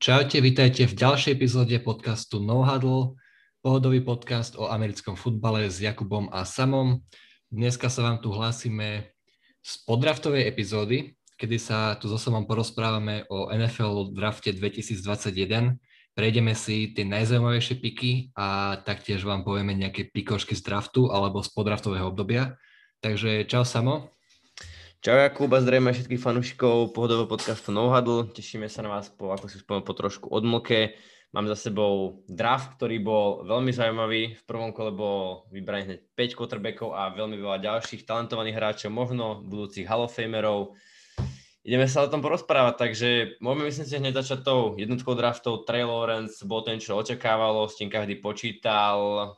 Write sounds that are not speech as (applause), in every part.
Čaute, vítajte v ďalšej epizóde podcastu No Huddle, pohodový podcast o americkom futbale s Jakubom a Samom. Dneska sa vám tu hlásime z podraftovej epizódy, kedy sa tu so Samom porozprávame o NFL drafte 2021. Prejdeme si tie najzaujímavejšie piky a taktiež vám povieme nejaké pikošky z draftu alebo z podraftového obdobia. Takže čau Samo. Čau Jakub a zdravíme všetkých fanúšikov pohodového podcastu No Huddle. Tešíme sa na vás po, ako si spomenul, po trošku odmlke. Mám za sebou draft, ktorý bol veľmi zaujímavý. V prvom kole bol vybraný hneď 5 quarterbackov a veľmi veľa ďalších talentovaných hráčov, možno budúcich Hall of Famerov. Ideme sa o tom porozprávať, takže môžeme myslím si hneď začať tou jednotkou draftov. Trey Lawrence bol ten, čo očakávalo, s tým každý počítal.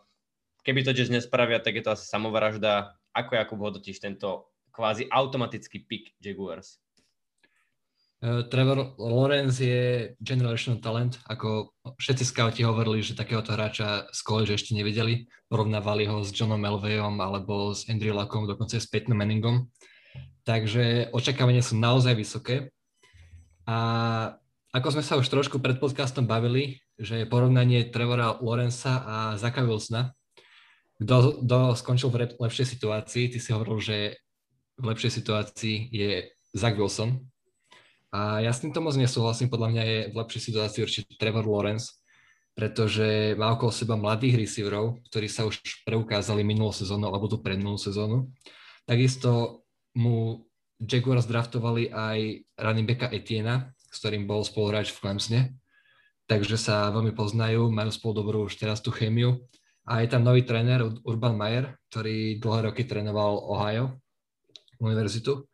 Keby to dnes nespravia, tak je to asi samovražda. Ako Jakub hodnotíš tento kvázi automatický pick Jaguars? Uh, Trevor Lawrence je generational talent, ako všetci scouti hovorili, že takéhoto hráča z college ešte nevideli. Porovnávali ho s Johnom Elvejom alebo s Andrew Luckom, dokonca s Peytonom Manningom. Takže očakávania sú naozaj vysoké. A ako sme sa už trošku pred podcastom bavili, že je porovnanie Trevora Lorenza a Zaka Wilsona, kto skončil v lepšej situácii, ty si hovoril, že v lepšej situácii je Zach Wilson. A ja s týmto moc nesúhlasím, podľa mňa je v lepšej situácii určite Trevor Lawrence, pretože má okolo seba mladých receiverov, ktorí sa už preukázali minulú sezónu alebo tú predminulú sezónu. Takisto mu Jaguars draftovali aj running backa Etiena, s ktorým bol spoluhráč v Clemsone, takže sa veľmi poznajú, majú spolu dobrú už teraz tú chémiu. A je tam nový tréner Urban Meyer, ktorý dlhé roky trénoval Ohio univerzitu.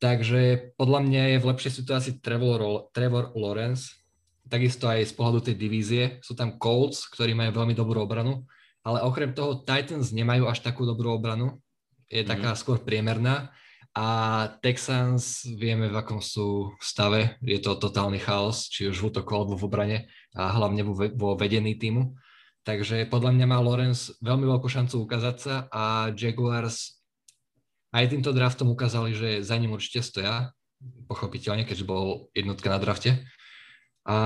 Takže podľa mňa je v lepšej situácii Trevor, Trevor Lawrence, takisto aj z pohľadu tej divízie. Sú tam Colts, ktorí majú veľmi dobrú obranu, ale okrem toho Titans nemajú až takú dobrú obranu. Je taká mm. skôr priemerná. A Texans vieme, v akom sú stave. Je to totálny chaos, či už v útoku alebo v obrane a hlavne vo, vo vedení týmu. Takže podľa mňa má Lawrence veľmi veľkú šancu ukázať sa a Jaguars aj týmto draftom ukázali, že za ním určite stoja, pochopiteľne, keďže bol jednotka na drafte. A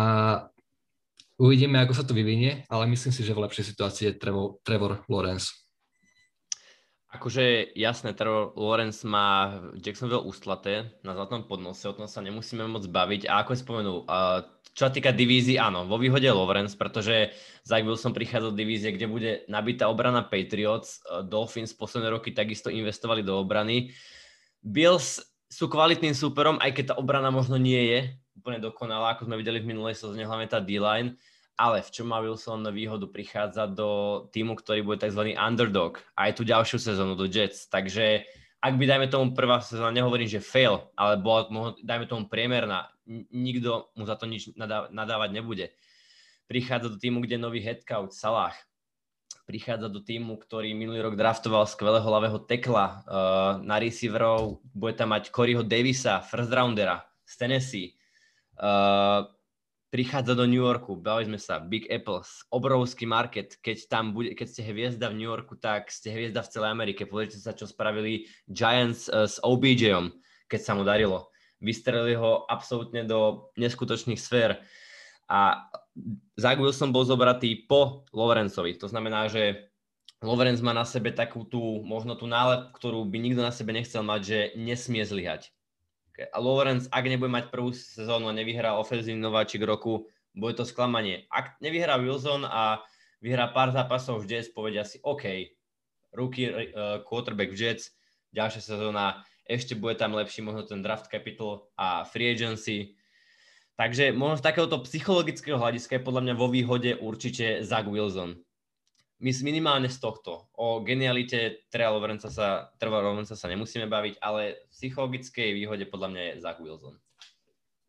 uvidíme, ako sa to vyvinie, ale myslím si, že v lepšej situácii je Trevor, Trevor Lawrence. Akože jasné, Trevor Lawrence má Jacksonville ústlaté na zlatom podnose, o tom sa nemusíme moc baviť. A ako spomenul, čo sa týka divízy, áno, vo výhode Lawrence, pretože Zach Wilson prichádza do divízie, kde bude nabitá obrana Patriots. Dolphins posledné roky takisto investovali do obrany. Bills sú kvalitným súperom, aj keď tá obrana možno nie je úplne dokonalá, ako sme videli v minulej sezóne, hlavne tá D-line ale v čom má Wilson výhodu prichádza do týmu, ktorý bude tzv. underdog aj tú ďalšiu sezónu do Jets. Takže ak by, dajme tomu, prvá sezóna, nehovorím, že fail, ale bola, dajme tomu, priemerná, nikto mu za to nič nadávať nebude. Prichádza do týmu, kde nový head coach Salah, prichádza do týmu, ktorý minulý rok draftoval skvelého ľavého tekla uh, na receiverov, bude tam mať Coreyho Davisa, first roundera z Tennessee. Uh, prichádza do New Yorku, bali sme sa, Big Apple, obrovský market, keď tam bude, keď ste hviezda v New Yorku, tak ste hviezda v celej Amerike. Pozrite sa, čo spravili Giants uh, s OBJom, keď sa mu darilo. Vystrelili ho absolútne do neskutočných sfér. A Zach Wilson bol zobratý po Lorenzovi. To znamená, že Lorenz má na sebe takú tú, možno tú nálepku, ktorú by nikto na sebe nechcel mať, že nesmie zlyhať a Lawrence, ak nebude mať prvú sezónu a nevyhrá ofenzívny nováčik roku, bude to sklamanie. Ak nevyhrá Wilson a vyhrá pár zápasov v Jets, povedia si OK, rookie uh, quarterback v Jets, ďalšia sezóna, ešte bude tam lepší možno ten draft capital a free agency. Takže možno z takéhoto psychologického hľadiska je podľa mňa vo výhode určite Zach Wilson minimálne z tohto. O genialite Trevor Lawrence sa, Trevor Lawrence sa nemusíme baviť, ale v psychologickej výhode podľa mňa je Zach Wilson.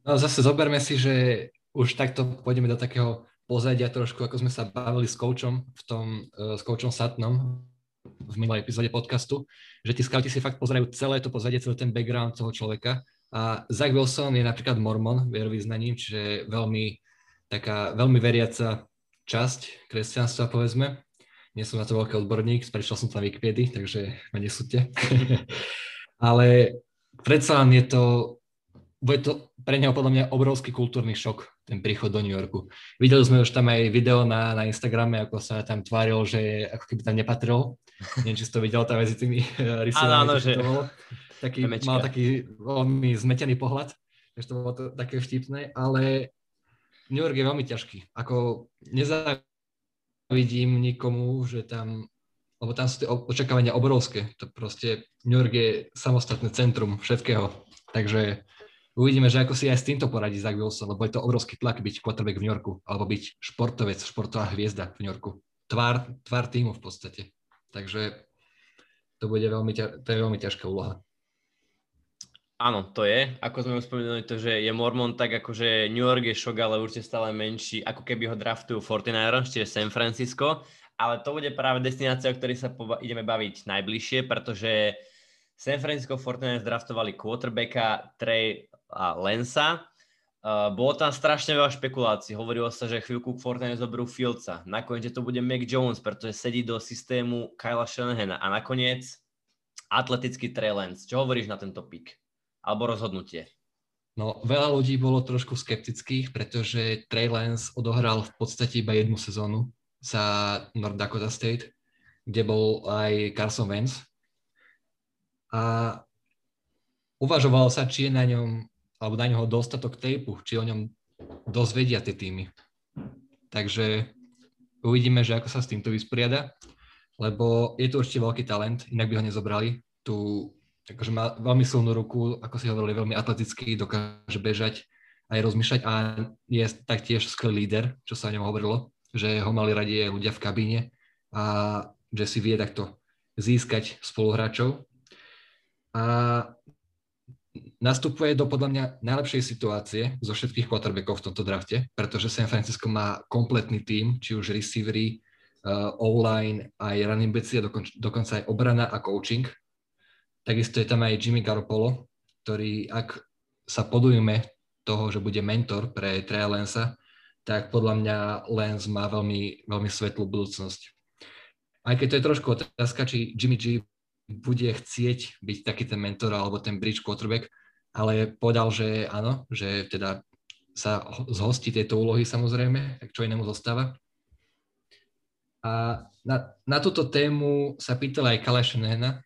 No zase zoberme si, že už takto pôjdeme do takého pozadia trošku, ako sme sa bavili s koučom v tom, uh, s koučom Satnom v minulej epizóde podcastu, že tí scouti si fakt pozerajú celé to pozadie, celý ten background toho človeka. A Zach Wilson je napríklad mormon vierovýznaním, čiže veľmi taká veľmi veriaca časť kresťanstva, povedzme nie som na to veľký odborník, prečo som tam Wikipedia, takže ma nesúďte. (laughs) Ale predsa len je to bude to pre neho podľa mňa obrovský kultúrny šok, ten príchod do New Yorku. Videli sme už tam aj video na, na Instagrame, ako sa tam tváril, že ako keby tam nepatril. (laughs) Neviem, či si to videl tam medzi tými (laughs) rysami. Áno, áno, že... Bolo. Taký, mal taký veľmi zmetený pohľad, že to bolo to také vtipné, ale New York je veľmi ťažký. Ako nezavidím nikomu, že tam lebo tam sú tie očakávania obrovské. To proste New York je samostatné centrum všetkého. Takže uvidíme, že ako si aj s týmto poradí Zach Wilson, lebo je to obrovský tlak byť quarterback v New Yorku, alebo byť športovec, športová hviezda v New Yorku. Tvár, tvár týmu v podstate. Takže to, bude veľmi, to je veľmi ťažká úloha. Áno, to je. Ako sme už to, že je Mormon, tak akože New York je šok, ale určite stále menší, ako keby ho draftujú 49ers, čiže San Francisco. Ale to bude práve destinácia, o ktorej sa poba- ideme baviť najbližšie, pretože San Francisco 49ers draftovali quarterbacka Trey Lensa. Uh, bolo tam strašne veľa špekulácií. Hovorilo sa, že chvíľku 49ers zoberú Fieldsa. Nakoniec to bude Mac Jones, pretože sedí do systému Kyla Shanahana. A nakoniec atletický Trey Lance. Čo hovoríš na tento pick? Alebo rozhodnutie? No, veľa ľudí bolo trošku skeptických, pretože Trey Lance odohral v podstate iba jednu sezónu za North Dakota State, kde bol aj Carson Wentz. A uvažovalo sa, či je na ňom, alebo na ňoho dostatok tejpu, či o ňom dosť tie týmy. Takže uvidíme, že ako sa s týmto vysporiada, lebo je to určite veľký talent, inak by ho nezobrali. Tu akože má veľmi silnú ruku, ako si hovorili, veľmi atletický, dokáže bežať aj rozmýšľať a je taktiež skvelý líder, čo sa o ňom hovorilo, že ho mali radi aj ľudia v kabíne a že si vie takto získať spoluhráčov. A nastupuje do podľa mňa najlepšej situácie zo všetkých quarterbackov v tomto drafte, pretože San Francisco má kompletný tím, či už receivery, uh, O-line, aj running backs, dokonca aj obrana a coaching. Takisto je tam aj Jimmy Garoppolo, ktorý ak sa podujme toho, že bude mentor pre Treja Lensa, tak podľa mňa Lens má veľmi, veľmi svetlú budúcnosť. Aj keď to je trošku otázka, či Jimmy G bude chcieť byť taký ten mentor alebo ten bridge quarterback, ale povedal, že áno, že teda sa zhostí tejto úlohy samozrejme, tak čo inému zostáva. A na, na túto tému sa pýtal aj Nehna,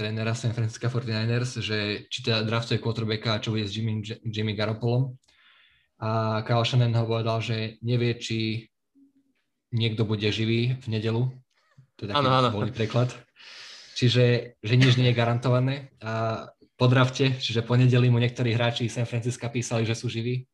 trénera San Francisco 49ers, že či teda draftuje quarterbacka a čo bude s Jimmy, Jimmy Garoppolom. A Kyle Shannon ho povedal, že nevie, či niekto bude živý v nedelu. To je taký ano, ano. voľný preklad. Čiže že nič nie je garantované. A po drafte, čiže po nedeli mu niektorí hráči San Francisco písali, že sú živí.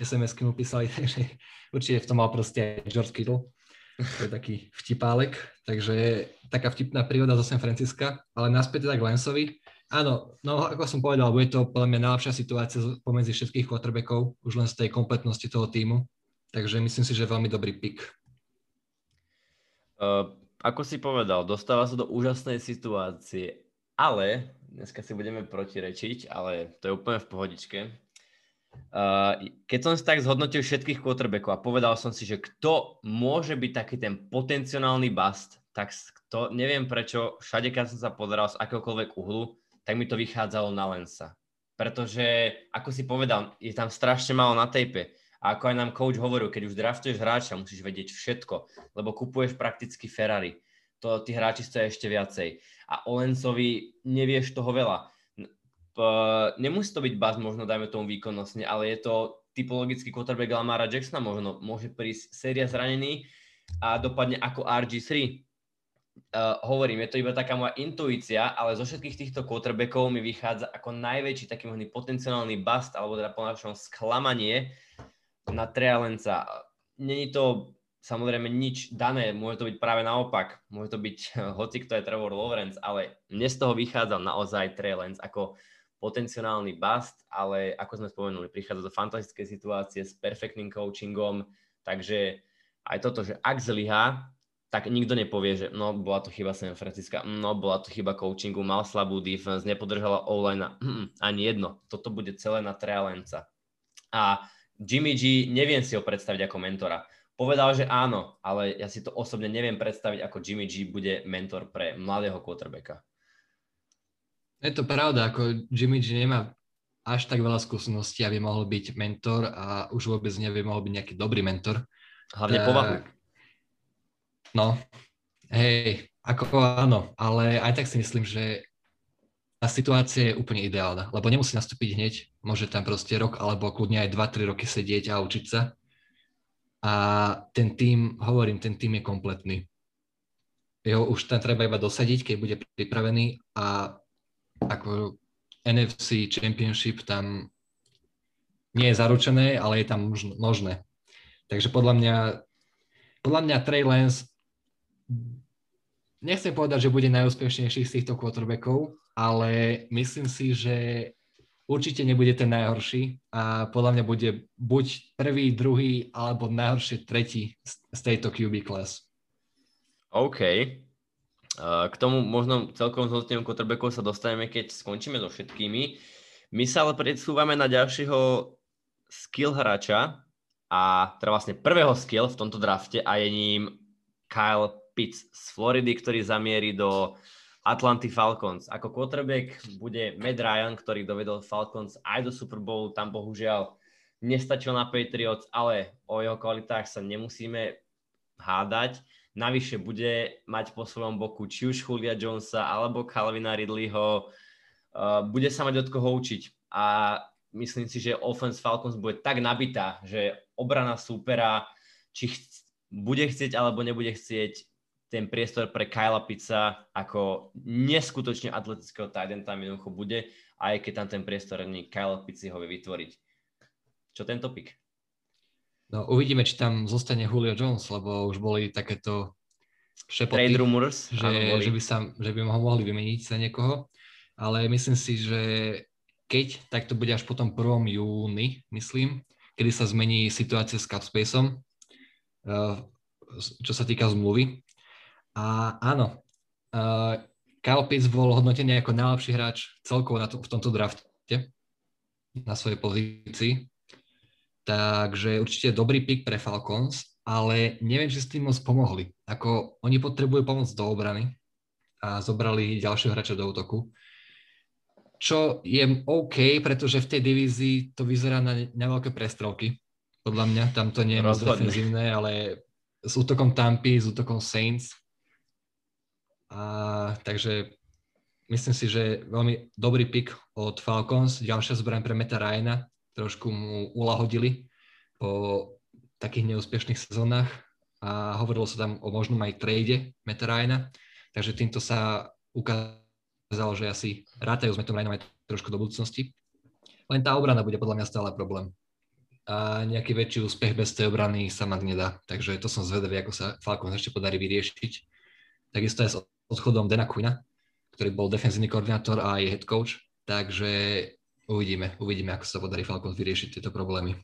SMS-ky mu písali, (laughs) takže určite v tom mal proste George Kittle. To je taký vtipálek, takže taká vtipná príroda zo San Francisca, ale naspäť teda k Lensovi. Áno, no ako som povedal, bude to podľa mňa najlepšia situácia pomedzi všetkých quarterbackov, už len z tej kompletnosti toho týmu, takže myslím si, že veľmi dobrý pick. Uh, ako si povedal, dostáva sa do úžasnej situácie, ale dneska si budeme protirečiť, ale to je úplne v pohodičke keď som si tak zhodnotil všetkých quarterbackov a povedal som si, že kto môže byť taký ten potenciálny bust, tak to neviem prečo, všade keď som sa pozeral z akéhokoľvek uhlu, tak mi to vychádzalo na Lensa. Pretože, ako si povedal, je tam strašne málo na tejpe. A ako aj nám coach hovoril, keď už draftuješ hráča, musíš vedieť všetko, lebo kupuješ prakticky Ferrari. To tí hráči stojí ešte viacej. A o Lensovi nevieš toho veľa nemusí to byť buzz možno, dajme tomu výkonnostne, ale je to typologický quarterback Lamara Jacksona možno. Môže prísť séria zranený a dopadne ako RG3. Uh, hovorím, je to iba taká moja intuícia, ale zo všetkých týchto quarterbackov mi vychádza ako najväčší taký možný potenciálny bust, alebo teda po našom sklamanie na Trealenca. Není to samozrejme nič dané, môže to byť práve naopak, môže to byť hoci kto je Trevor Lawrence, ale mne z toho vychádzal naozaj Trealenc ako potenciálny bust, ale ako sme spomenuli, prichádza do fantastické situácie s perfektným coachingom, takže aj toto, že ak zlyhá, tak nikto nepovie, že no, bola to chyba San Francisco, no, bola to chyba coachingu, mal slabú defense, nepodržala online, ani jedno. Toto bude celé na Trealenca. A Jimmy G, neviem si ho predstaviť ako mentora. Povedal, že áno, ale ja si to osobne neviem predstaviť, ako Jimmy G bude mentor pre mladého quarterbacka. Je to pravda, ako Jimmy G nemá až tak veľa skúseností, aby mohol byť mentor a už vôbec nevie, mohol byť nejaký dobrý mentor. Hlavne tak, povahu. No, hej, ako áno, ale aj tak si myslím, že tá situácia je úplne ideálna, lebo nemusí nastúpiť hneď, môže tam proste rok alebo kľudne aj 2-3 roky sedieť a učiť sa. A ten tým, hovorím, ten tým je kompletný. Jeho už tam treba iba dosadiť, keď bude pripravený a ako NFC Championship tam nie je zaručené, ale je tam možné. Takže podľa mňa, podľa mňa Trey Lance nechcem povedať, že bude najúspešnejší z týchto quarterbackov, ale myslím si, že určite nebude ten najhorší a podľa mňa bude buď prvý, druhý alebo najhoršie tretí z tejto QB class. OK. K tomu možno celkom zhodnoteniu quarterbackov sa dostaneme, keď skončíme so všetkými. My sa ale predsúvame na ďalšieho skill hráča a teda vlastne prvého skill v tomto drafte a je ním Kyle Pitts z Floridy, ktorý zamierí do Atlanty Falcons. Ako quarterback bude Matt Ryan, ktorý dovedol Falcons aj do Super Bowlu, tam bohužiaľ nestačil na Patriots, ale o jeho kvalitách sa nemusíme hádať. Navyše bude mať po svojom boku či už Julia Jonesa alebo Calvina Ridleyho. Uh, bude sa mať od koho učiť. A myslím si, že offense Falcons bude tak nabitá, že obrana súpera, či ch- bude chcieť alebo nebude chcieť ten priestor pre Kyla Pizza ako neskutočne atletického tight tam jednoducho bude, aj keď tam ten priestor ani Kyle Pizzi ho vie vytvoriť. Čo tento pik? No uvidíme, či tam zostane Julio Jones, lebo už boli takéto šepoty, Trade rumors, že, áno, že, by sa, že by ho mohli vymeniť za niekoho. Ale myslím si, že keď, tak to bude až potom 1. júni, myslím, kedy sa zmení situácia s Capspaceom, eh, čo sa týka zmluvy. A áno, uh, Kyle Pitts bol hodnotený ako najlepší hráč celkovo na to, v tomto drafte na svojej pozícii. Takže určite dobrý pick pre Falcons, ale neviem, či s tým moc pomohli. Ako oni potrebujú pomoc do obrany a zobrali ďalšieho hráča do útoku. Čo je OK, pretože v tej divízii to vyzerá na, na veľké prestrelky. Podľa mňa tam to nie je moc defenzívne, ale s útokom Tampy, s útokom Saints. A, takže myslím si, že veľmi dobrý pick od Falcons. Ďalšia zbraň pre Meta Ryana, trošku mu ulahodili po takých neúspešných sezónach a hovorilo sa tam o možnom aj trade Meta Ryana, takže týmto sa ukázalo, že asi rátajú s Metom Ryanom aj trošku do budúcnosti. Len tá obrana bude podľa mňa stále problém. A nejaký väčší úspech bez tej obrany sa mať nedá. Takže to som zvedavý, ako sa Falcons ešte podarí vyriešiť. Takisto aj s odchodom Dana Quina, ktorý bol defenzívny koordinátor a je head coach. Takže uvidíme, uvidíme, ako sa podarí Falcons vyriešiť tieto problémy.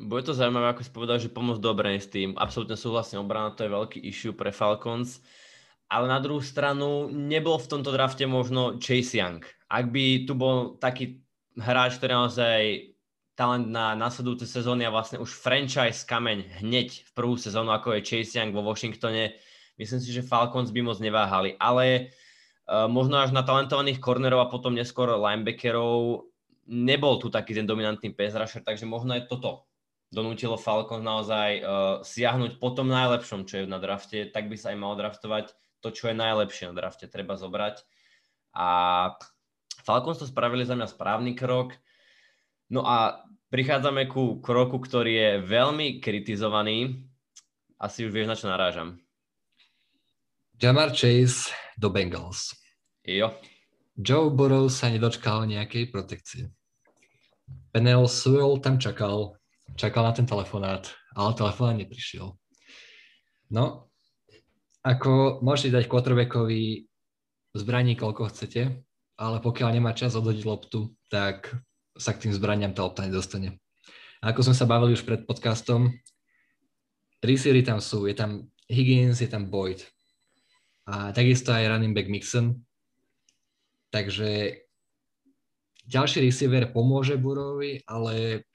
Bude to zaujímavé, ako si povedal, že pomôcť dobre s tým. Absolútne súhlasím, obrana to je veľký issue pre Falcons. Ale na druhú stranu nebol v tomto drafte možno Chase Young. Ak by tu bol taký hráč, ktorý naozaj talent na nasledujúce sezóny a vlastne už franchise kameň hneď v prvú sezónu, ako je Chase Young vo Washingtone, myslím si, že Falcons by moc neváhali. Ale možno až na talentovaných cornerov a potom neskôr linebackerov nebol tu taký ten dominantný pass rusher, takže možno je toto donútilo Falcons naozaj uh, siahnuť po tom najlepšom, čo je na drafte, tak by sa aj malo draftovať to, čo je najlepšie na drafte, treba zobrať. A Falcons to spravili za mňa správny krok. No a prichádzame ku kroku, ktorý je veľmi kritizovaný. Asi už vieš, na čo narážam. Jamar Chase do Bengals. Jo. Joe Burrow sa nedočkal nejakej protekcie. Penel Sewell tam čakal, čakal na ten telefonát, ale telefonát neprišiel. No, ako môžete dať quarterbackovi zbraní, koľko chcete, ale pokiaľ nemá čas odhodiť loptu, tak sa k tým zbraniam tá lopta nedostane. A ako sme sa bavili už pred podcastom, receivery tam sú, je tam Higgins, je tam Boyd. A takisto aj running back Mixon. Takže ďalší receiver pomôže Burovi, ale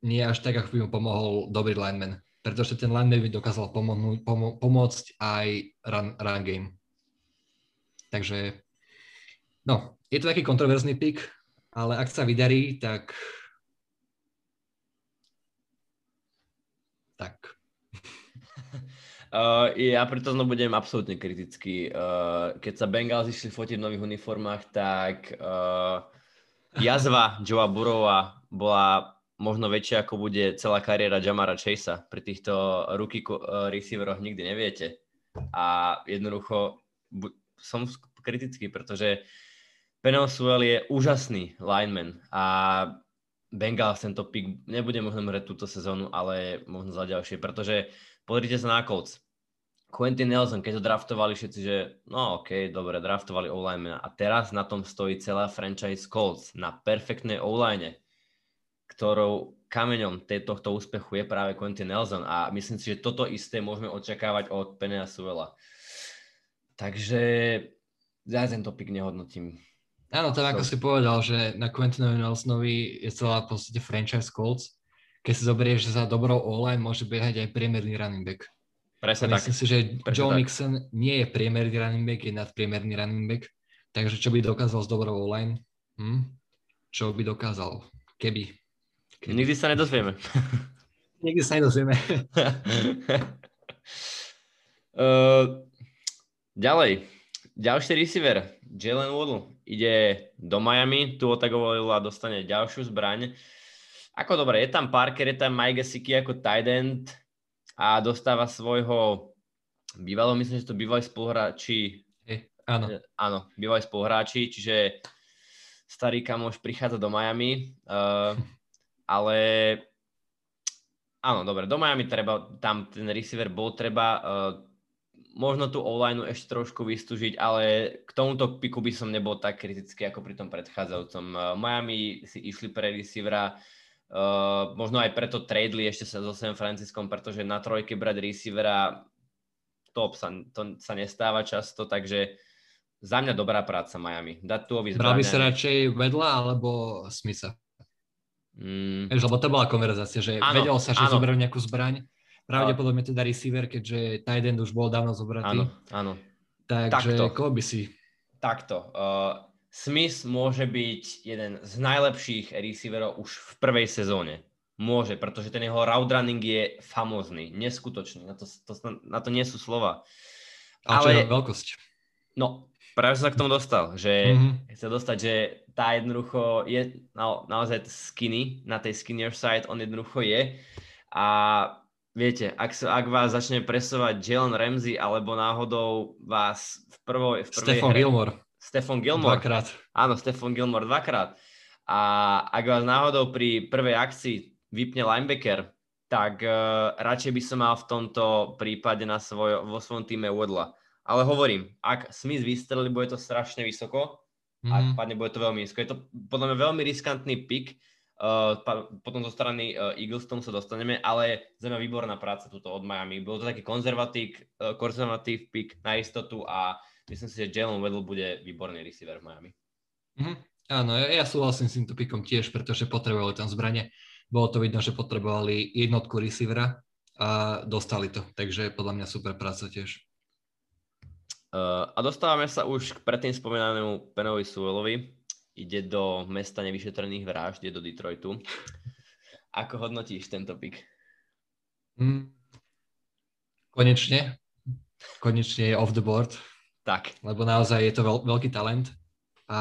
nie až tak, ako by mu pomohol dobrý lineman. Pretože ten lineman by dokázal pomohnúť, pomo- pomôcť aj run, run game. Takže, no, je to taký kontroverzný pick, ale ak sa vydarí, tak tak. Uh, ja preto znovu budem absolútne kritický. Uh, keď sa Bengals išli fotiť v nových uniformách, tak uh, jazva Joea Burova bola možno väčšia, ako bude celá kariéra Jamara Chasea. Pri týchto rookie uh, receiveroch nikdy neviete. A jednoducho bu- som kritický, pretože Penel Sewell je úžasný lineman a Bengals tento pick nebude možno hrať túto sezónu, ale možno za ďalšie, pretože pozrite sa na Colts. Quentin Nelson, keď to draftovali všetci, že no ok, dobre, draftovali o a teraz na tom stojí celá franchise Colts na perfektnej o ktorou kameňom tohto úspechu je práve Quentin Nelson a myslím si, že toto isté môžeme očakávať od Penea Suela. Takže ja tento pick nehodnotím. Áno, tak ako si povedal, že na Quentinovi Nelsonovi je celá v podstate franchise Colts. Keď si zoberieš, že za dobrou online môže behať aj priemerný running back. Presne Myslím tak. si, že Presne Joe tak. Mixon nie je priemerný running back, je nadpriemerný running back. Takže čo by dokázal s dobrou online? Hm? Čo by dokázal? Keby. Keby. Nikdy sa nedozvieme. (laughs) Nikdy sa nedozvieme. (laughs) uh, ďalej. Ďalší receiver, Jalen Waddle, ide do Miami, tu otagoval a dostane ďalšiu zbraň. Ako dobre, je tam Parker, je tam Mike Gesicki ako tight end a dostáva svojho bývalého, myslím, že to bývalý spoluhráči, Hej, áno. E, áno, bývalí spoluhráči, čiže starý kamoš prichádza do Miami, uh, (laughs) ale áno, dobre, do Miami treba, tam ten receiver bol treba, uh, možno tú online ešte trošku vystúžiť, ale k tomuto piku by som nebol tak kritický ako pri tom predchádzajúcom. Uh, Miami si išli pre receivera, uh, možno aj preto tradeli ešte sa so San Franciskom, pretože na trojke brať receivera top sa, to sa nestáva často, takže za mňa dobrá práca Miami. Dať tu Bral by sa radšej vedľa alebo Smitha? Mm, Vieš, lebo to bola konverzácia, že Áno, vedel sa, že áno. zoberú nejakú zbraň. Pravdepodobne teda receiver, keďže tight end už bol dávno zobratý. áno, áno. Takže Takto. koho by si? Takto. Uh, Smith môže byť jeden z najlepších receiverov už v prvej sezóne. Môže, pretože ten jeho route running je famózny, neskutočný. Na to, to, na to nie sú slova. A čo je veľkosť? No, práve som sa k tomu dostal, že Mhm. chce dostať, že tá jednoducho je na, naozaj skinny, na tej skinnier side on jednoducho je. A viete, ak, sa, ak vás začne presovať Jalen Ramsey, alebo náhodou vás v, prvoj, v prvej Stefan hre... Gilmore. Stefan Gilmore. Dvakrát. Áno, Stefan Gilmore dvakrát. A ak vás náhodou pri prvej akcii vypne linebacker, tak uh, radšej by som mal v tomto prípade na svoj, vo svojom týme Wedla. Ale hovorím, ak Smith vystrelí, bude to strašne vysoko, ak Mhm. padne, bude to veľmi nízko. Je to podľa mňa veľmi riskantný pick, uh, pa, potom zo strany uh, Eagles tomu sa dostaneme, ale za mňa výborná práca tuto od Miami. Bol to taký konzervatív, uh, konzervatív pick na istotu a myslím si, že Jalen Weddle bude výborný receiver v Miami. Mhm. Áno, ja, ja súhlasím s týmto pikom tiež, pretože potrebovali tam zbranie. Bolo to vidno, že potrebovali jednotku receivera a dostali to. Takže podľa mňa super práca tiež. Uh, a dostávame sa už k predtým spomínanému Penovi Suelovi. Ide do mesta nevyšetrených vražd, je do Detroitu. Ako hodnotíš tento pick? Mm. Konečne. Konečne je off the board, Tak, lebo naozaj je to veľ, veľký talent a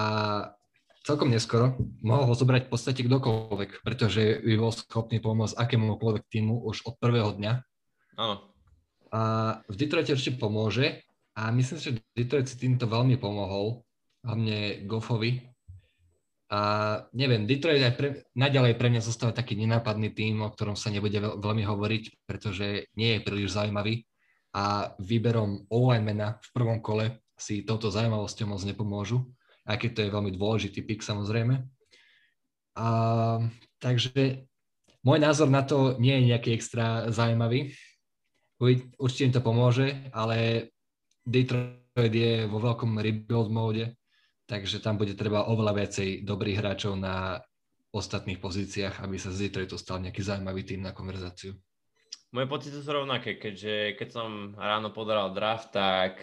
celkom neskoro mohol ho zobrať v podstate kdokoľvek, pretože by bol schopný pomôcť akémukoľvek týmu už od prvého dňa. áno. A v Detroite určite pomôže a myslím si, že Detroit si týmto veľmi pomohol, hlavne Goffovi. A neviem, Detroit aj pre, naďalej pre mňa zostáva taký nenápadný tým, o ktorom sa nebude veľ, veľmi hovoriť, pretože nie je príliš zaujímavý a výberom O-linemana v prvom kole si touto zaujímavosťou moc nepomôžu, aj keď to je veľmi dôležitý pick samozrejme. A, takže môj názor na to nie je nejaký extra zaujímavý. Určite im to pomôže, ale Detroit je vo veľkom rebuild móde, takže tam bude treba oveľa viacej dobrých hráčov na ostatných pozíciách, aby sa z Detroitu stal nejaký zaujímavý tým na konverzáciu. Moje pocity sú rovnaké, keďže keď som ráno pozeral draft, tak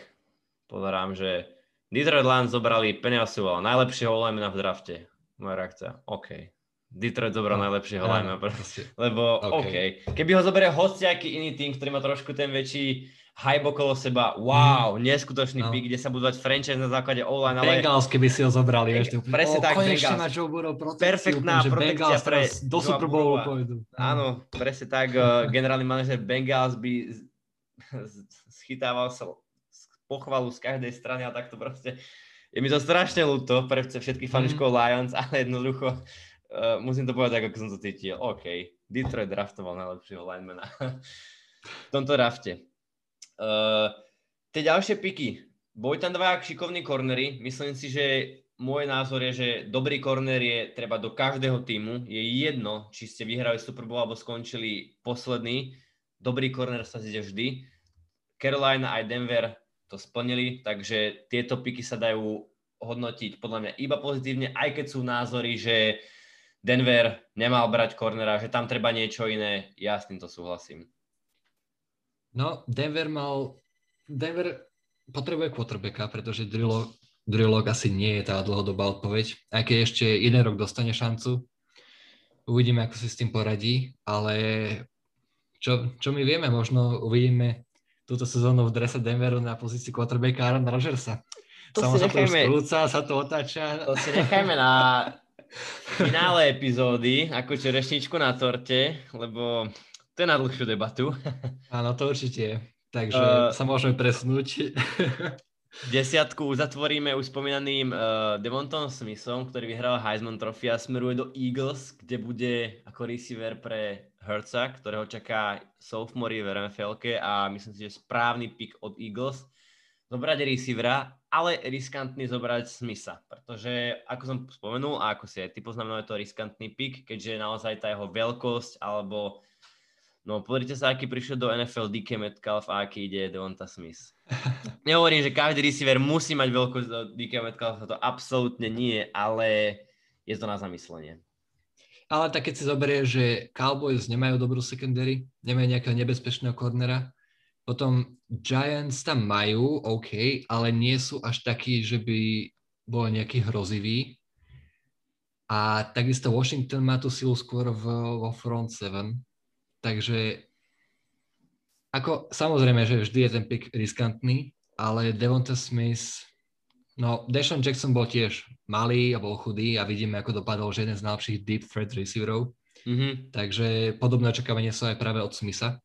pozerám, že Detroit Lions zobrali Penea Sewella, najlepšieho linemana v drafte. moja reakcia, OK. Detroit zobral no, najlepšieho proste. lebo OK. OK. Keby ho zoberie hociaký iný tým, ktorý má trošku ten väčší hype okolo seba, wow, neskutočný No. pick, kde sa budú dať franchise na základe online, ale Bengals, keby si ho zobrali, úplne, Presne o, tak, konečne Bengals. má Joe Burrow protekciu, Perfektná úplne, protekcia Bengals pre do Super Bowlu pôjdu. áno, presne tak, uh, (laughs) generálny manažer Bengals by schytával sa pochvalu z každej strany a takto proste. Je mi to strašne ľúto pre všetkých fanúškov Lions, (laughs) ale jednoducho uh, musím to povedať, ako som to cítil. OK, Detroit draftoval najlepšieho linemana (laughs) v tomto drafte. Uh, tie ďalšie piky. Boli tam dva šikovní kornery. Myslím si, že môj názor je, že dobrý korner je treba do každého týmu. Je jedno, či ste vyhrali Super Bowl alebo skončili posledný. Dobrý korner sa zide vždy. Carolina aj Denver to splnili, takže tieto piky sa dajú hodnotiť podľa mňa iba pozitívne, aj keď sú názory, že Denver nemal brať kornera, že tam treba niečo iné. Ja s týmto súhlasím. No, Denver mal... Denver potrebuje quarterbacka, pretože Lock asi nie je tá dlhodobá odpoveď. Aj keď ešte jeden rok dostane šancu. Uvidíme, ako si s tým poradí, ale čo, čo my vieme, možno uvidíme túto sezónu v drese Denveru na pozícii quarterbacka Aaron Rodgersa. To Samo si sa to nechajme- skrúca, sa to otáča. To si nechajme na finále epizódy, ako čerešničku na torte, lebo to je na dlhšiu debatu. (laughs) Áno, to určite. Takže Uh, sa môžeme presnúť. (laughs) Desiatku uzatvoríme už spomínaným uh, Devonton Smithom, ktorý vyhral Heisman Trophy a smeruje do Eagles, kde bude ako receiver pre Hertza, ktorého čaká sophomore v nfl a myslím si, že správny pick od Eagles. Zobrať receivera, ale riskantný zobrať Smitha, pretože ako som spomenul a ako si aj ty poznamenal, je to riskantný pick, keďže naozaj tá jeho veľkosť alebo No, pozrite sa, aký prišiel do NFL DK Metcalf a aký ide Devonta Smith. (laughs) Nehovorím, že každý receiver musí mať veľkosť do DK Metcalfa, to absolútne nie, ale je to na zamyslenie. Ale tak keď si zoberie, že Cowboys nemajú dobrú secondary, nemajú nejakého nebezpečného kornera, potom Giants tam majú, OK, ale nie sú až takí, že by bol nejaký hrozivý. A takisto Washington má tú silu skôr vo front seven. Takže ako, samozrejme, že vždy je ten pick riskantný, ale Devonta Smith, no Deshaun Jackson bol tiež malý a bol chudý a vidíme, ako dopadol, že jeden z najlepších deep threat receiverov. Mhm. Takže podobné očakávanie sú aj práve od Smitha.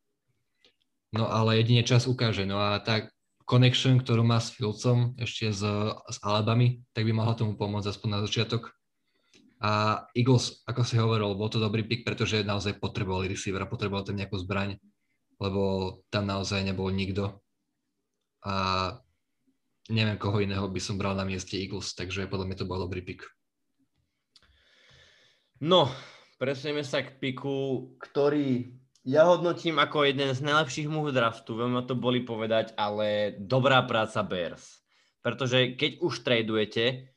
No ale jedine čas ukáže. No a tá connection, ktorú má s Filcom ešte s, s Alabami, tak by mohla tomu pomôcť aspoň na začiatok. A Eagles, ako si hovoril, bol to dobrý pick, pretože naozaj potrebovali receivera, potrebovali tam nejakú zbraň, lebo tam naozaj nebol nikto. A neviem, koho iného by som bral na mieste Eagles, takže podľa mňa to bol dobrý pick. No, presunieme sa k piku, ktorý ja hodnotím ako jeden z najlepších múh draftu, veľmi to boli povedať, ale dobrá práca Bears. Pretože keď už tradujete,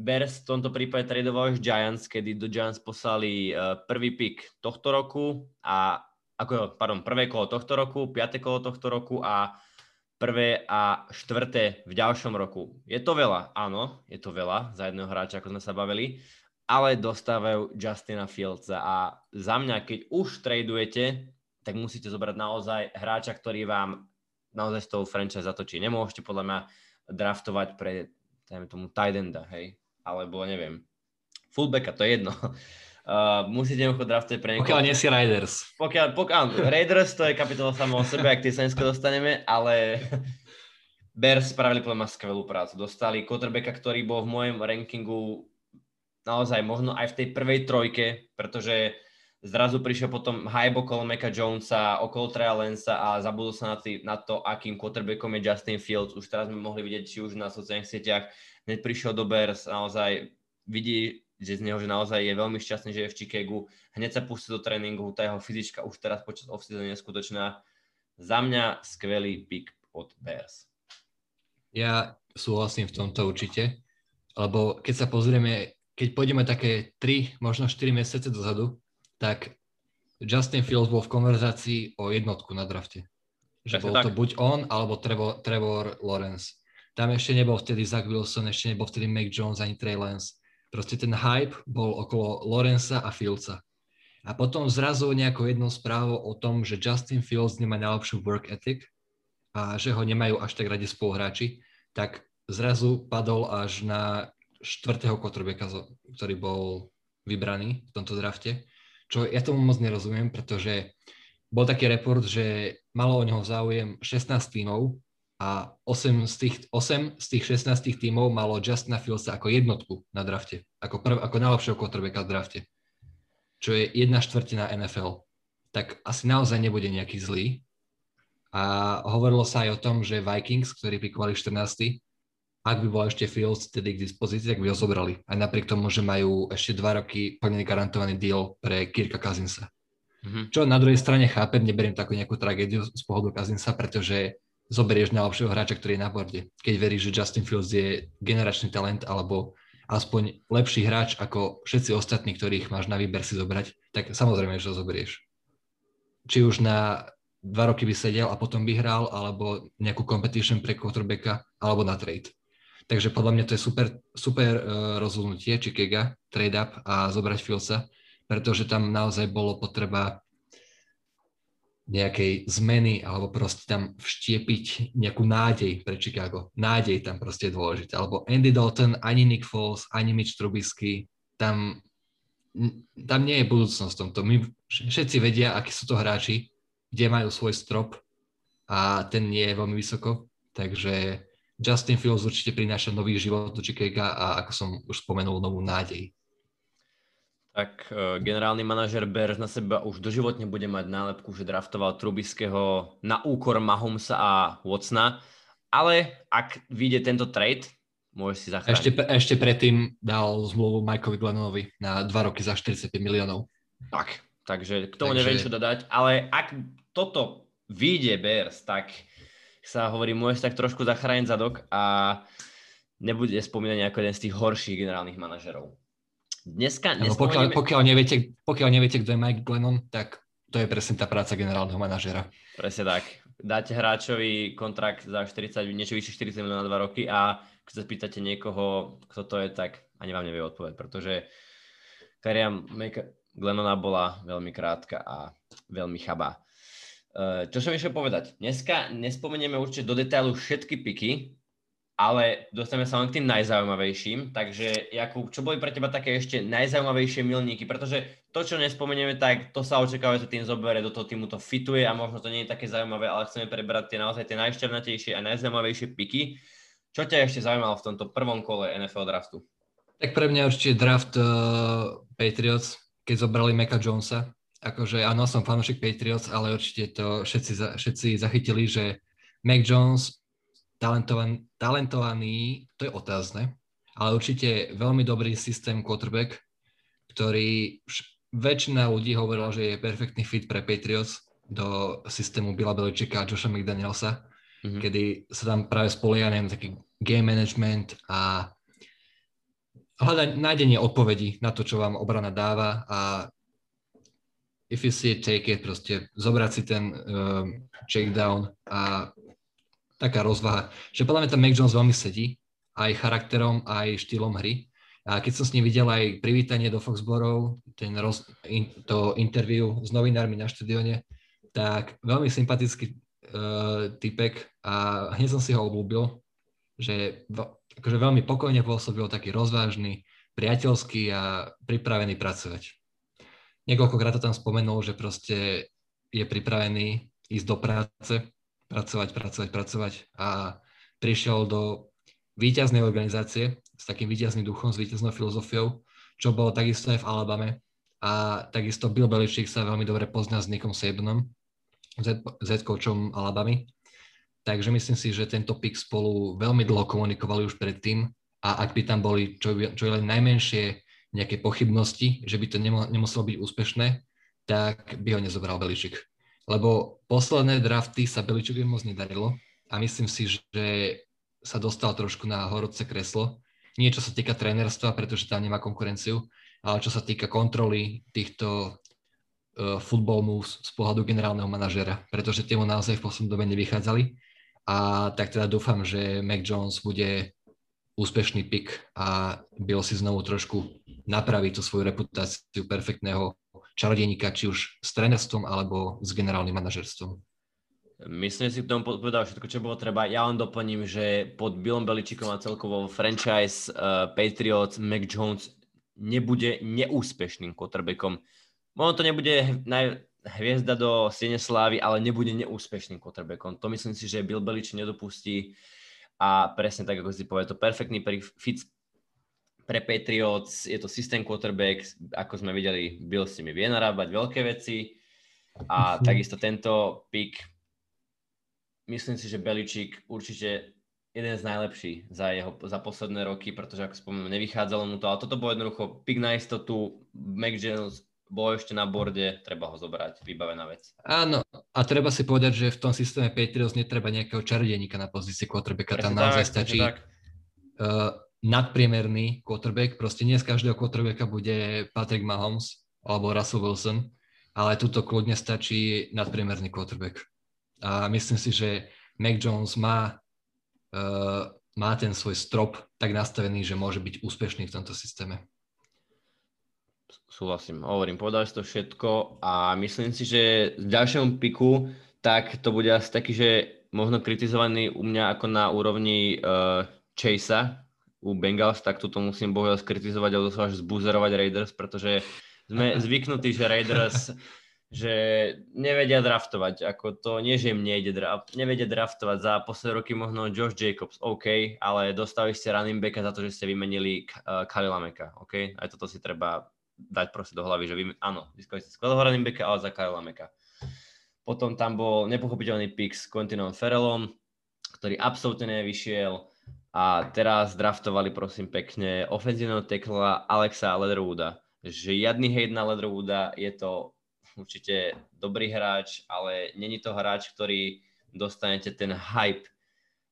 Bears v tomto prípade tradoval už Giants, kedy do Giants poslali uh, prvý pick tohto roku a ako, pardon, prvé kolo tohto roku, piaté kolo tohto roku a prvé a štvrté v ďalšom roku. Je to veľa? Áno, je to veľa za jedného hráča, ako sme sa bavili, ale dostávajú Justina Fieldsa a za mňa, keď už tradujete, tak musíte zobrať naozaj hráča, ktorý vám naozaj z toho franchise zatočí. Nemôžete podľa mňa draftovať pre, dajme tomu, tight hej, alebo neviem, fullbacka, to je jedno. (laughs) Uh, musíte jednoducho draftovať pre niekoho. Pokiaľ nie si Riders. Pokiaľ, pokiaľ, Raiders to je kapitola samo o sebe, ak tie sa neskôr dostaneme, ale (laughs) Bears spravili podľa mňa skvelú prácu. Dostali quarterbacka, ktorý bol v mojom rankingu naozaj možno aj v tej prvej trojke, pretože zrazu prišiel potom hype okolo Meka Jonesa, okolo Treya Lensa a zabudol sa na, tý, na to, akým quarterbackom je Justin Fields. Už teraz sme mohli vidieť, či už na sociálnych sieťach, hneď prišiel do Bears, naozaj vidí, že z neho že naozaj je veľmi šťastný, že je v Chicagu. Hneď sa pustí do tréningu, tá jeho fyzička už teraz počas off-season je neskutočná. Za mňa skvelý pick od Bears. Ja súhlasím v tomto určite, lebo keď sa pozrieme, keď pôjdeme také 3, možno 4 mesiace dozadu, tak Justin Fields bol v konverzácii o jednotku na drafte. Že bol tak. to buď on, alebo Trevor, Trevor Lawrence. Tam ešte nebol vtedy Zach Wilson, ešte nebol vtedy Mac Jones ani Trey Lance. proste ten hype bol okolo Lorenza a Fieldsa. A potom zrazu nejakou jednou správou o tom, že Justin Fields nemá najlepšiu work ethic a že ho nemajú až tak radi spoluhráči, tak zrazu padol až na štvrtého quarterbacka, ktorý bol vybraný v tomto drafte. Čo ja tomu moc nerozumiem, pretože bol taký report, že malo o neho záujem 16 tímov a 8 z tých, 8 z tých 16 tímov malo Justina Fieldsa ako jednotku na drafte, ako, prv, ako najlepšieho quarterbacka v drafte, čo je jedna štvrtina NFL. Tak asi naozaj nebude nejaký zlý. A hovorilo sa aj o tom, že Vikings, ktorí pikovali 14 ak by bol ešte Fields tedy k dispozícii, tak by ho zobrali. Aj napriek tomu, že majú ešte dva roky plne garantovaný deal pre Kirka Kazinsa. Mm-hmm. Čo na druhej strane chápem, neberiem takú nejakú tragédiu z pohľadu Kazinsa, pretože zoberieš najlepšieho hráča, ktorý je na borde. Keď veríš, že Justin Fields je generačný talent alebo aspoň lepší hráč ako všetci ostatní, ktorých máš na výber si zobrať, tak samozrejme, že ho zoberieš. Či už na dva roky by sedel a potom by hral, alebo nejakú competition pre quarterbacka, alebo na trade. Takže podľa mňa to je super, super uh, rozhodnutie Chicago, trade up a zobrať Fieldsa, pretože tam naozaj bolo potreba nejakej zmeny alebo proste tam vštiepiť nejakú nádej pre Chicago. Nádej tam proste je dôležité. Alebo Andy Dalton, ani Nick Foles, ani Mitch Trubisky, tam, tam nie je budúcnosť v tomto. My všetci vedia, akí sú to hráči, kde majú svoj strop a ten nie je veľmi vysoko. Takže Justin Fields určite prináša nový život do Chicago a ako som už spomenul, novú nádej tak uh, generálny manažer Bears na seba už doživotne bude mať nálepku, že draftoval Trubiského na úkor Mahomesa a Watsona, ale ak vyjde tento trade, môže si zachrániť. Ešte, ešte predtým dal zmluvu Mikeovi Glennovi na dva roky za 45 miliónov. Tak, takže k tomu takže... neviem čo dodať, ale ak toto vyjde Bears, tak sa hovorí, môže tak trošku zachrániť zadok a nebude spomínať ako jeden z tých horších generálnych manažerov. Dneska pokiaľ, pokiaľ, neviete, pokiaľ neviete, kto je Mike Glennon, tak to je presne tá práca generálneho manažera. Presne tak. Dáte hráčovi kontrakt za 40, niečo vyššie 40 miliónov na 2 roky a keď sa pýtate niekoho, kto to je, tak ani vám nevie odpovedať, pretože kariéra Mike Glennona bola veľmi krátka a veľmi chabá. Eh, čo som išiel povedať? Dneska nespomenieme určite do detailu všetky piky, ale dostaneme sa len k tým najzaujímavejším. Takže Jakub, čo boli pre teba také ešte najzaujímavejšie milníky? Pretože to, čo nespomenieme, tak to sa očakáva, že tým zoberie, do toho týmu to fituje a možno to nie je také zaujímavé, ale chceme prebrať tie naozaj tie najšťavnatejšie a najzaujímavejšie piky. Čo ťa ešte zaujímalo v tomto prvom kole NFL draftu? Tak pre mňa určite draft uh, Patriots, keď zobrali Meka Jonesa. Akože áno, som fanúšik Patriots, ale určite to všetci, všetci zachytili, že Mac Jones talentovaný, talentovaný, to je otázne, ale určite veľmi dobrý systém quarterback, ktorý väčšina ľudí hovorila, že je perfektný fit pre Patriots do systému Billa Beličeka a Josha McDanielsa, mm-hmm. kedy sa tam práve spolieha na taký game management a hľadať nájdenie odpovedí na to, čo vám obrana dáva a if you see it, take it, proste zobrať si ten um, check down a taká rozvaha, že podľa mňa tam Mac Jones veľmi sedí, aj charakterom, aj štýlom hry. A keď som s ním videl aj privítanie do Foxborov, ten roz, in, to interview s novinármi na štadióne, tak veľmi sympatický uh, typek a hneď som si ho obľúbil, že akože veľmi pokojne pôsobil, taký rozvážny, priateľský a pripravený pracovať. Niekoľkokrát to tam spomenul, že proste je pripravený ísť do práce, pracovať, pracovať, pracovať a prišiel do víťaznej organizácie s takým víťazným duchom, s víťaznou filozofiou, čo bolo takisto aj v Alabame. A takisto Bill Belichick sa veľmi dobre pozná s Nickom Sabanom, Z-coachom Alabamy. Takže myslím si, že tento pick spolu veľmi dlho komunikovali už predtým a ak by tam boli čo, čo je len najmenšie nejaké pochybnosti, že by to nemuselo byť úspešné, tak by ho nezobral Beličik lebo posledné drafty sa Beličovi moc nedarilo a myslím si, že sa dostal trošku na horúce kreslo. Nie čo sa týka trénerstva, pretože tam nemá konkurenciu, ale čo sa týka kontroly týchto uh, football moves z pohľadu generálneho manažera, pretože tie mu naozaj v poslednom dobe nevychádzali. A tak teda dúfam, že Mac Jones bude úspešný pik a Bill si znovu trošku napraví tú svoju reputáciu perfektného čarodejníka, či už s trénerstvom alebo s generálnym manažerstvom. Myslím si k tomu povedal všetko, čo bolo treba. Ja len doplním, že pod Billom Beličíkom a celkovo franchise uh, Patriots Mac Jones nebude neúspešným quarterbackom. Možno to nebude naj, hviezda do Siene Slávy, ale nebude neúspešným quarterbackom. To myslím si, že Bill Belič nedopustí a presne tak, ako si povedal, to perfektný fit pre Patriots, je to systém quarterback, ako sme videli, Bill si mi vie narábať veľké veci. A takisto tento pick myslím si, že Beličík určite jeden z najlepších za, jeho, za posledné roky, pretože ako spomínam, nevychádzalo mu to, ale toto bolo jednoducho pick na istotu, Mac Jones bol ešte na borde, treba ho zobrať, vybavená vec. Áno, a treba si povedať, že v tom systéme Patriots netreba nejakého čarodeníka na pozícii quarterbacka, tam naozaj stačí uh, nadpriemerný quarterback, proste nie z každého quarterbacka bude Patrick Mahomes alebo Russell Wilson, ale tuto kľudne stačí nadpriemerný quarterback. A myslím si, že Mac Jones má, uh, má ten svoj strop tak nastavený, že môže byť úspešný v tomto systéme. Súhlasím, hovorím, povedal si to všetko a myslím si, že v ďalšom piku tak to bude asi taký, že možno kritizovaný u mňa ako na úrovni uh, Chasea u Bengals, tak toto musím bohužiaľ skritizovať a doslova až zbuzerovať Raiders, pretože sme zvyknutí, že Raiders že nevedia draftovať, ako to nie, že im nejde draft, nevedia draftovať. Za posledné roky možno Josh Jacobs, OK, ale dostali ste running backa za to, že ste vymenili uh, Kalila Meka, OK, aj toto si treba dať proste do hlavy, že vy, áno, získali ste skvelého running backa, ale za Kalila Meka. Potom tam bol nepochopiteľný pick s Quentinom Ferrellom, ktorý absolútne nevyšiel a teraz draftovali prosím pekne ofenzívneho tekla Alexa Leatherwooda. Žiadny hejt na Leatherwooda, je to určite dobrý hráč, ale není to hráč, ktorý dostanete ten hype.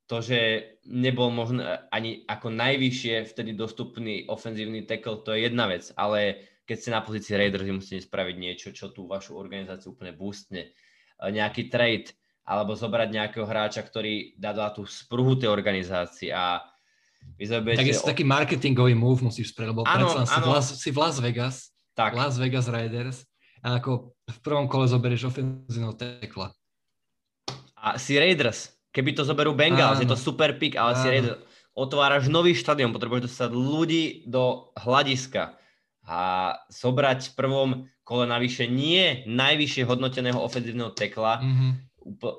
To, že nebol možno ani ako najvyššie vtedy dostupný ofenzívny tackle, to je jedna vec, ale keď ste na pozícii Raiders, musíte spraviť niečo, čo tú vašu organizáciu úplne boostne. Nejaký trade, alebo zobrať nejakého hráča, ktorý dá tú spruhu tej organizácii a vy zoberiete... Tak je o... taký marketingový move musíš spraviť, lebo ano, si, v Las, si v Las Vegas, tak. Las Vegas Raiders a ako v prvom kole zoberieš ofenzívneho tekla. A si Raiders, keby to zoberú Bengals, Áno. je to super pick, ale Áno. si Raiders, otváraš nový štadión, potrebuješ dostať ľudí do hľadiska a zobrať v prvom kole navyše nie najvyššie hodnoteného ofenzívneho tekla, mm-hmm.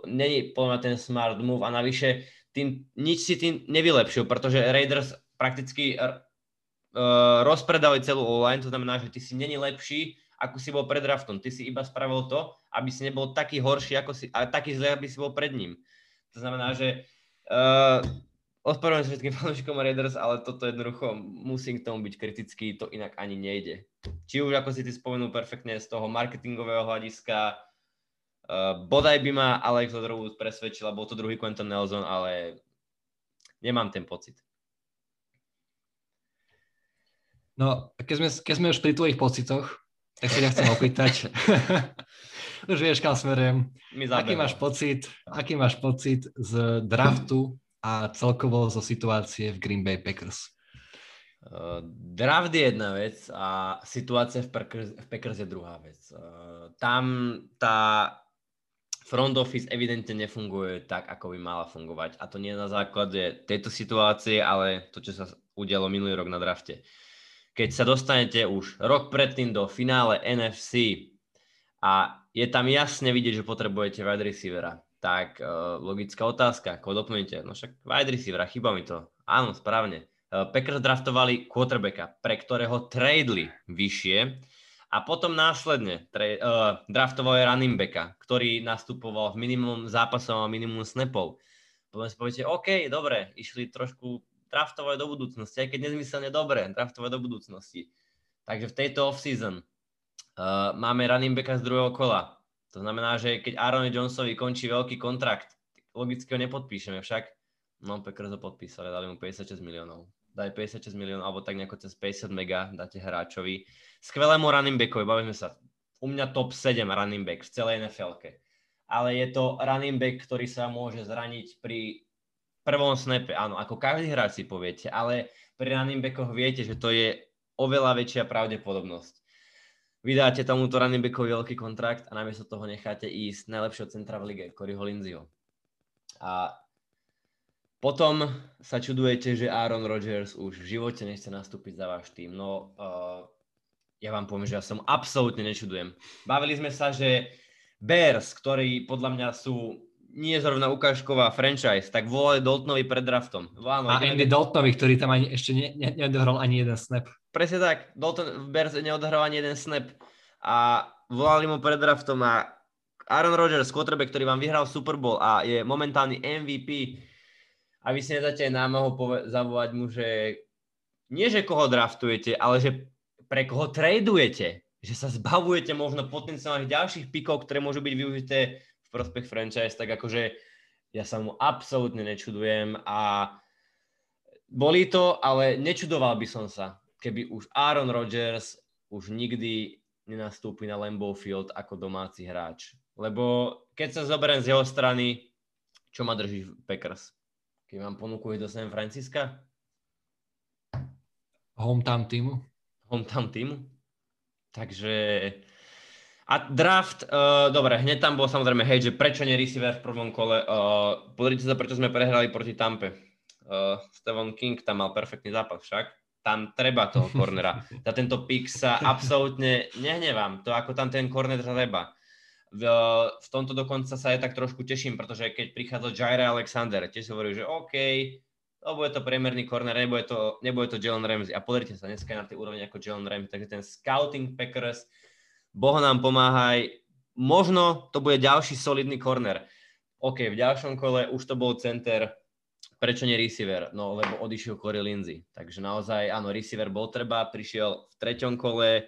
Není podľa ten smart move a navyše tým, nič si tým nevylepšil, pretože Raiders prakticky uh, rozpredali celú online, to znamená, že ty si není lepší ako si bol pred draftom. Ty si iba spravil to, aby si nebol taký horší, ako si, a taký zlý, aby si bol pred ním. To znamená, že uh, ospravedlňujem sa všetkým (laughs) fanúšikom Raiders, ale toto jednoducho musím k tomu byť kritický, to inak ani nejde. Či už, ako si ty spomenul perfektne, z toho marketingového hľadiska, uh, bodaj by ma Alex Odrovú presvedčil, bol to druhý Quentin Nelson, ale nemám ten pocit. No, keď sme, keď sme už pri tvojich pocitoch, tak si ja chcem opýtať. (laughs) Už vieš, kam smerujem. Aký máš pocit, aký máš pocit z draftu a celkovo zo situácie v Green Bay Packers? Uh, draft je jedna vec a situácia v Packers, v Packers je druhá vec. Uh, tam tá front office evidentne nefunguje tak, ako by mala fungovať. A to nie na základe tejto situácie, ale to, čo sa udialo minulý rok na drafte. Keď sa dostanete už rok predtým do finále NFC a je tam jasne vidieť, že potrebujete wide receivera, tak uh, logická otázka, ako doplníte, no však wide receivera, chyba mi to. Áno, správne. Uh, Packers draftovali quarterbacka, pre ktorého tradeli vyššie a potom následne tra- uh, draftovali running backa, ktorý nastupoval v minimum zápasov a minimum snapov. Potom si poviete, OK, dobre, išli trošku draftovať do budúcnosti, aj keď nezmyselne dobre, draftovať do budúcnosti. Takže v tejto off-season uh, máme running backa z druhého kola. To znamená, že keď Aaron Jonesovi končí veľký kontrakt, logicky ho nepodpíšeme však. No, Packers ho podpísali, dali mu 56 miliónov. Daj 56 miliónov, alebo tak nejako cez 50 mega dáte hráčovi. Skvelému running backovi, bavíme sa. U mňa top 7 running back v celej nfl. Ale je to running back, ktorý sa môže zraniť pri prvom snape, áno, ako každý hráč si poviete, ale pri running backoch viete, že to je oveľa väčšia pravdepodobnosť. Vydáte tomuto running backovi veľký kontrakt a namiesto toho necháte ísť najlepšieho centra v lige, Coryho Lindsayho. A potom sa čudujete, že Aaron Rodgers už v živote nechce nastúpiť za váš tým. No, uh, ja vám poviem, že ja som absolútne nečudujem. Bavili sme sa, že Bears, ktorí podľa mňa sú nie zrovna ukážková franchise, tak volali Daltonovi pred draftom. Áno, a Andy Daltonovi, ktorý tam ani, ešte ne, ne, neodohral ani jeden snap. Presne tak, Dalton v Bears neodohral ani jeden snap a volali mu pred draftom a Aaron Rodgers, quarterback, ktorý vám vyhral Super Bowl a je momentálny MVP a vy si nedáte aj námahu zavolať mu, že nie, že koho draftujete, ale že pre koho tradujete že sa zbavujete možno potenciálnych ďalších pikov, ktoré môžu byť využité v prospech franchise, tak akože ja sa mu absolútne nečudujem a boli to, ale nečudoval by som sa, keby už Aaron Rodgers už nikdy nenastúpi na Lambeau Field ako domáci hráč. Lebo keď sa zoberiem z jeho strany, čo ma drží Packers? Keď vám ponúku do San Francisca? Hometown týmu? Hometown týmu? Takže a draft, uh, dobre, hneď tam bol samozrejme, hej, že prečo nie receiver v prvom kole. Uh, pozrite sa, prečo sme prehrali proti Tampe. Uh, Steven King tam mal perfektný zápas však. Tam treba toho (laughs) kornera. Za tento pick sa absolútne nehnevám. To ako tam ten korner treba. V, v tomto dokonca sa aj tak trošku teším, pretože keď prichádza Jaira Alexander, tiež hovorí, že OK, to bude to priemerný corner, nebude to, nebude to Jalen Ramsey. A pozrite sa, dneska je na tej úrovni ako Jalen Ramsey, takže ten scouting Packers, Boh nám pomáhaj, možno to bude ďalší solidný corner. OK, v ďalšom kole už to bol center, prečo nie receiver? No, lebo odišiel Corey Lindsay. Takže naozaj, áno, receiver bol treba, prišiel v treťom kole,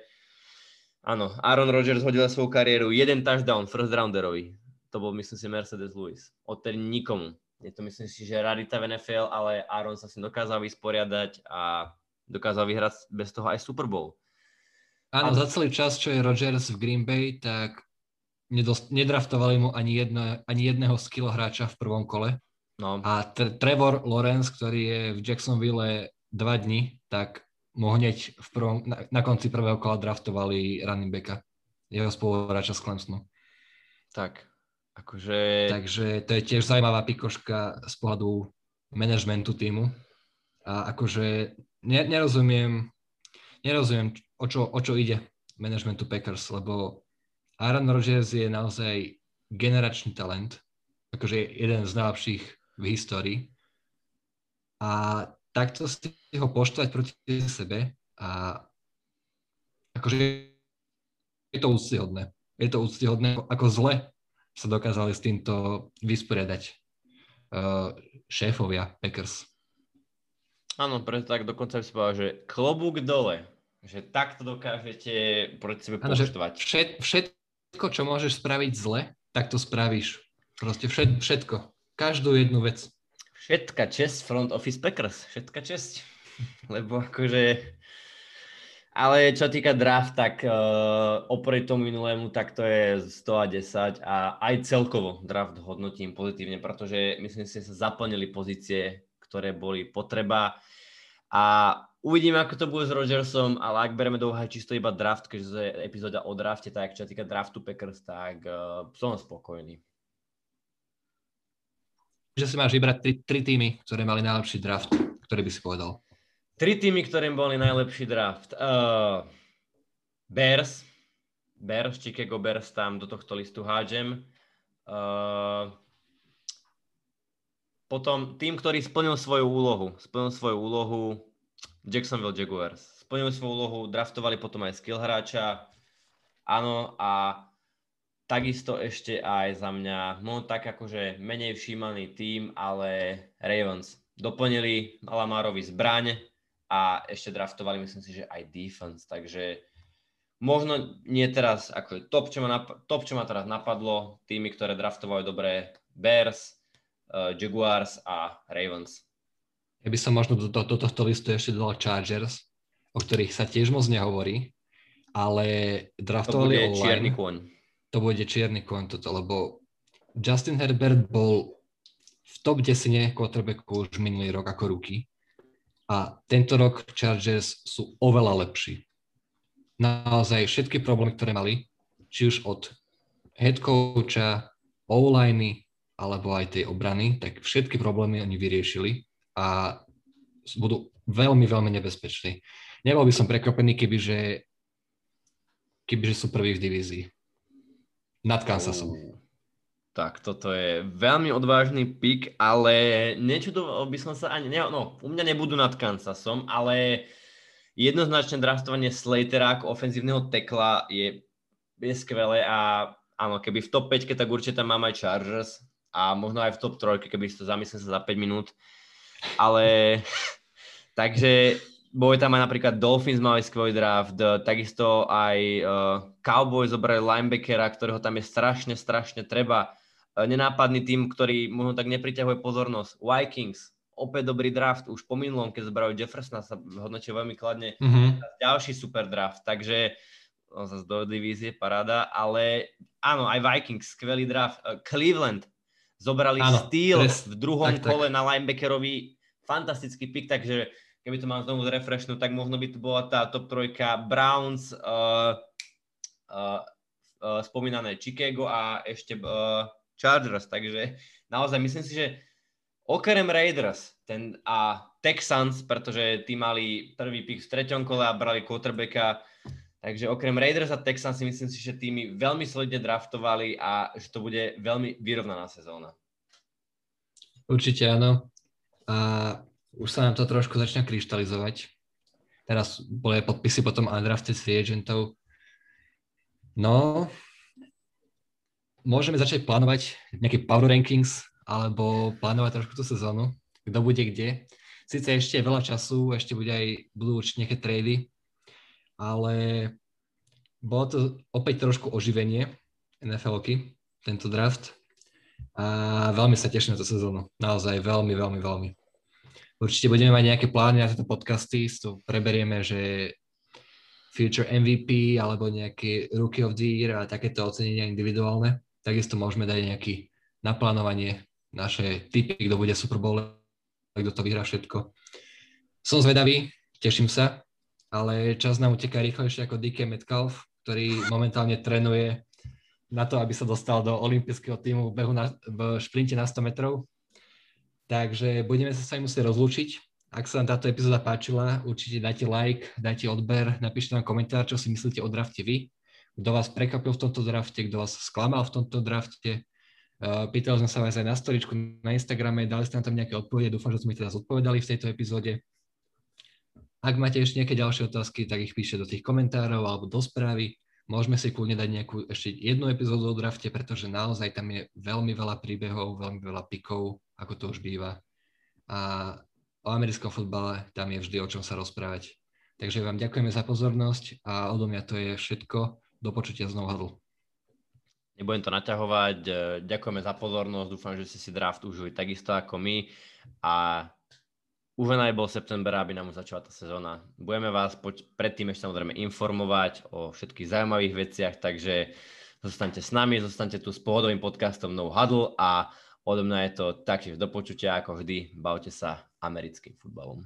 áno, Aaron Rodgers hodil svoju kariéru, jeden touchdown first rounderovi. To bol, myslím si, Mercedes Lewis. Odtedy nikomu je to myslím si, že rarita v NFL, ale Aaron sa si dokázal vysporiadať a dokázal vyhrať bez toho aj Super Bowl. Áno, a... za celý čas, čo je Rodgers v Green Bay, tak nedost, nedraftovali mu ani, jedno, ani jedného skill hráča v prvom kole. No. A Trevor Lawrence, ktorý je v Jacksonville dva dni, tak mu hneď v prvom, na, na konci prvého kola draftovali running backa, jeho spoluhráča z Clemsonu. Tak, Akože... Takže to je tiež zaujímavá pikoška z pohľadu manažmentu týmu. A akože nerozumiem, nerozumiem, o čo, o čo ide manažmentu Packers, lebo Aaron Rodgers je naozaj generačný talent, akože jeden z najlepších v histórii. A takto si ho poštovať proti sebe a akože je to úctyhodné. Je to úctyhodné, ako zle sa dokázali s týmto vysporiadať uh, šéfovia Packers. Áno, preto tak dokonca by som povedal, že klobúk dole, že takto dokážete proti sebe poštovať. Všet, všetko, čo môžeš spraviť zle, tak to spravíš. Proste všet, všetko. Každú jednu vec. Všetka čest front office Packers. Všetka čest. (laughs) Lebo akože ale čo týka draft, tak uh, oproti tomu minulému, tak to je 110 a aj celkovo draft hodnotím pozitívne, pretože myslím si, že sa zaplnili pozície, ktoré boli potreba a uvidíme, ako to bude s Rodgersom, ale ak bereme do úvahy čisto iba draft, keďže to je epizóda o drafte, tak čo týka draftu Packers, tak uh, som spokojný. Že si máš vybrať tri, tri týmy, ktoré mali najlepší draft, ktorý by si povedal. Tri týmy, ktorým boli najlepší draft. Uh, Bears. Bears, Chicago Bears tam do tohto listu hádžem. Uh, potom tým, ktorý splnil svoju úlohu. Splnil svoju úlohu Jacksonville Jaguars. Splnil svoju úlohu, draftovali potom aj skill hráča. Áno, a takisto ešte aj za mňa, no tak akože menej všímaný tým, ale Ravens. Doplnili Alamárovi zbraň, a ešte draftovali, myslím si, že aj defense, takže možno nie teraz, ako top, čo ma, nap- top, čo ma teraz napadlo, týmy, ktoré draftovali dobre, Bears, uh, Jaguars a Ravens. Ja by som možno do, do, do tohto listu ešte dodal Chargers, o ktorých sa tiež moc nehovorí, ale draftovali to bude online. čierny kôň. To bude čierny kôň toto, lebo Justin Herbert bol v top 10 quarterbacku už minulý rok ako ruky. A tento rok Chargers sú oveľa lepší. Naozaj všetky problémy, ktoré mali, či už od head coacha, o alebo aj tej obrany, tak všetky problémy oni vyriešili a budú veľmi, veľmi nebezpeční. Nebol by som prekvapený, kebyže, kebyže sú prví v divízii. Nad Kansasom. Tak, toto je veľmi odvážny pik, ale nečudoval by som sa ani... Ne, no, u mňa nebudú nad Kansasom, ale jednoznačne draftovanie Slatera ako ofenzívneho tekla je, je skvelé a áno, keby v top 5, tak určite tam mám aj Chargers a možno aj v top 3, keby si to zamyslím sa za 5 minút. Ale (laughs) takže boli tam aj napríklad Dolphins mali skvelý draft, takisto aj uh, Cowboys zobrali linebackera, ktorého tam je strašne, strašne treba. Uh, nenápadný tým, ktorý možno tak nepriťahuje pozornosť. Vikings, opäť dobrý draft, už po minulom, keď zobrali Jeffersona, sa hodnotil veľmi kladne. Mm-hmm. Ďalší super draft, takže no, zase do divízie, paráda, ale áno, aj Vikings, skvelý draft. Uh, Cleveland, zobrali áno, Steel v druhom tak, kole tak. na linebackerovi, fantastický pick, takže keby to mám znovu zrefreshnúť, tak možno by to bola tá top trojka Browns, uh, uh, uh, spomínané Chicago a ešte uh, Chargers, takže naozaj myslím si, že okrem Raiders ten, a Texans, pretože tí mali prvý pick v treťom kole a brali quarterbacka, takže okrem Raiders a Texans si myslím si, že tými veľmi solidne draftovali a že to bude veľmi vyrovnaná sezóna. Určite áno. A už sa nám to trošku začína kryštalizovať. Teraz boli podpisy potom undrafted free agentov. No, môžeme začať plánovať nejaký power rankings alebo plánovať trošku tú sezónu, kto bude kde. Sice ešte je veľa času, ešte bude aj, budú určite nejaké trady, ale bolo to opäť trošku oživenie NFL-ky, tento draft. A veľmi sa teším na tú sezónu. Naozaj veľmi, veľmi, veľmi. Určite budeme mať nejaké plány na tieto podcasty, tu preberieme, že Future MVP alebo nejaký Rookie of the Year a takéto ocenenia individuálne. Takisto môžeme dať nejaký naplánovanie, naše typy, kto bude Super Bowl, kto to vyhrá všetko. Som zvedavý, teším sa, ale čas nám uteká rýchlejšie ako DK Metcalf, ktorý momentálne trénuje na to, aby sa dostal do olympijského týmu v, behu na, v šprinte na 100 metrov. Takže budeme sa s vami musieť rozlúčiť. Ak sa vám táto epizóda páčila, určite dajte like, dajte odber, napíšte nám komentár, čo si myslíte o drafte vy. Kto vás prekvapil v tomto drafte, kto vás sklamal v tomto drafte. Uh, pýtal som sa vás aj na storičku na Instagrame, dali ste nám tam nejaké odpovede, dúfam, že sme teda zodpovedali v tejto epizóde. Ak máte ešte nejaké ďalšie otázky, tak ich píšte do tých komentárov alebo do správy. Môžeme si kľudne dať nejakú ešte jednu epizódu o drafte, pretože naozaj tam je veľmi veľa príbehov, veľmi veľa pikov, ako to už býva. A o americkom futbale tam je vždy o čom sa rozprávať. Takže vám ďakujeme za pozornosť a odo mňa to je všetko. Do počutia hadl. Nebudem to naťahovať. Ďakujeme za pozornosť. Dúfam, že ste si draft užili takisto ako my. A už bol september, aby nám začala tá sezóna. Budeme vás poč- predtým ešte samozrejme informovať o všetkých zaujímavých veciach, takže zostaňte s nami, zostaňte tu s pohodovým podcastom No Huddle a Odo mňa je to taktiež do počutia ako vždy. Bavte sa americkým futbalom.